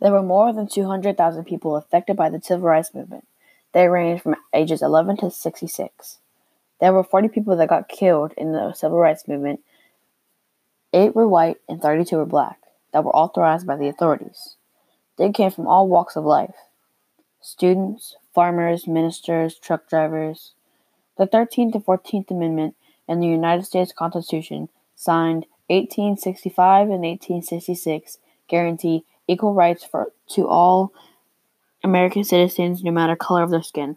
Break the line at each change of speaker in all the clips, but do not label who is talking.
There were more than 200,000 people affected by the civil rights movement. They ranged from ages 11 to 66. There were 40 people that got killed in the civil rights movement. Eight were white and 32 were black, that were authorized by the authorities. They came from all walks of life students, farmers, ministers, truck drivers. The 13th and 14th Amendment and the United States Constitution, signed 1865 and 1866, guarantee equal rights for, to all American citizens no matter color of their skin.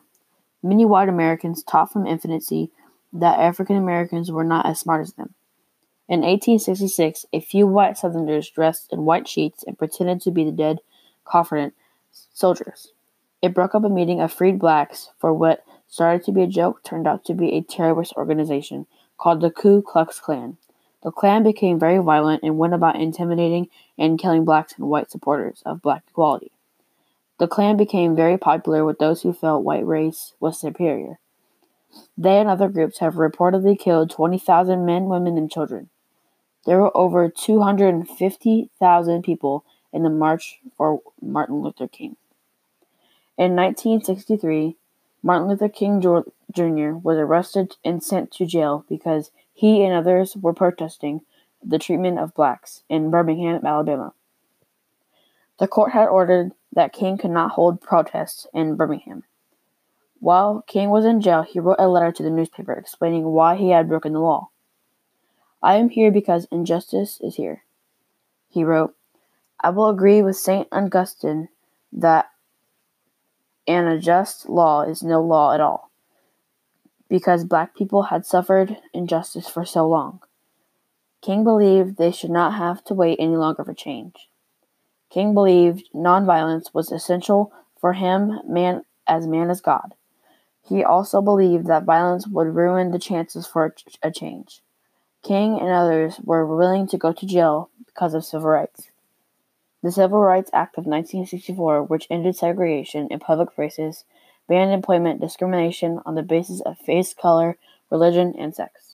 Many white Americans taught from infancy that African Americans were not as smart as them. In 1866, a few white Southerners dressed in white sheets and pretended to be the dead Confederate soldiers. It broke up a meeting of freed blacks for what started to be a joke turned out to be a terrorist organization called the Ku Klux Klan. The Klan became very violent and went about intimidating and killing blacks and white supporters of black equality. The Klan became very popular with those who felt white race was superior. They and other groups have reportedly killed 20,000 men, women, and children. There were over 250,000 people in the March for Martin Luther King. In 1963, Martin Luther King Jr. was arrested and sent to jail because he and others were protesting the treatment of blacks in Birmingham, Alabama. The court had ordered that King could not hold protests in Birmingham. While King was in jail, he wrote a letter to the newspaper explaining why he had broken the law. I am here because injustice is here. He wrote, I will agree with St. Augustine that an unjust law is no law at all, because black people had suffered injustice for so long. King believed they should not have to wait any longer for change. King believed nonviolence was essential for him, man as man as God. He also believed that violence would ruin the chances for a change. King and others were willing to go to jail because of civil rights. The Civil Rights Act of 1964, which ended segregation in public places, banned employment discrimination on the basis of face, color, religion, and sex.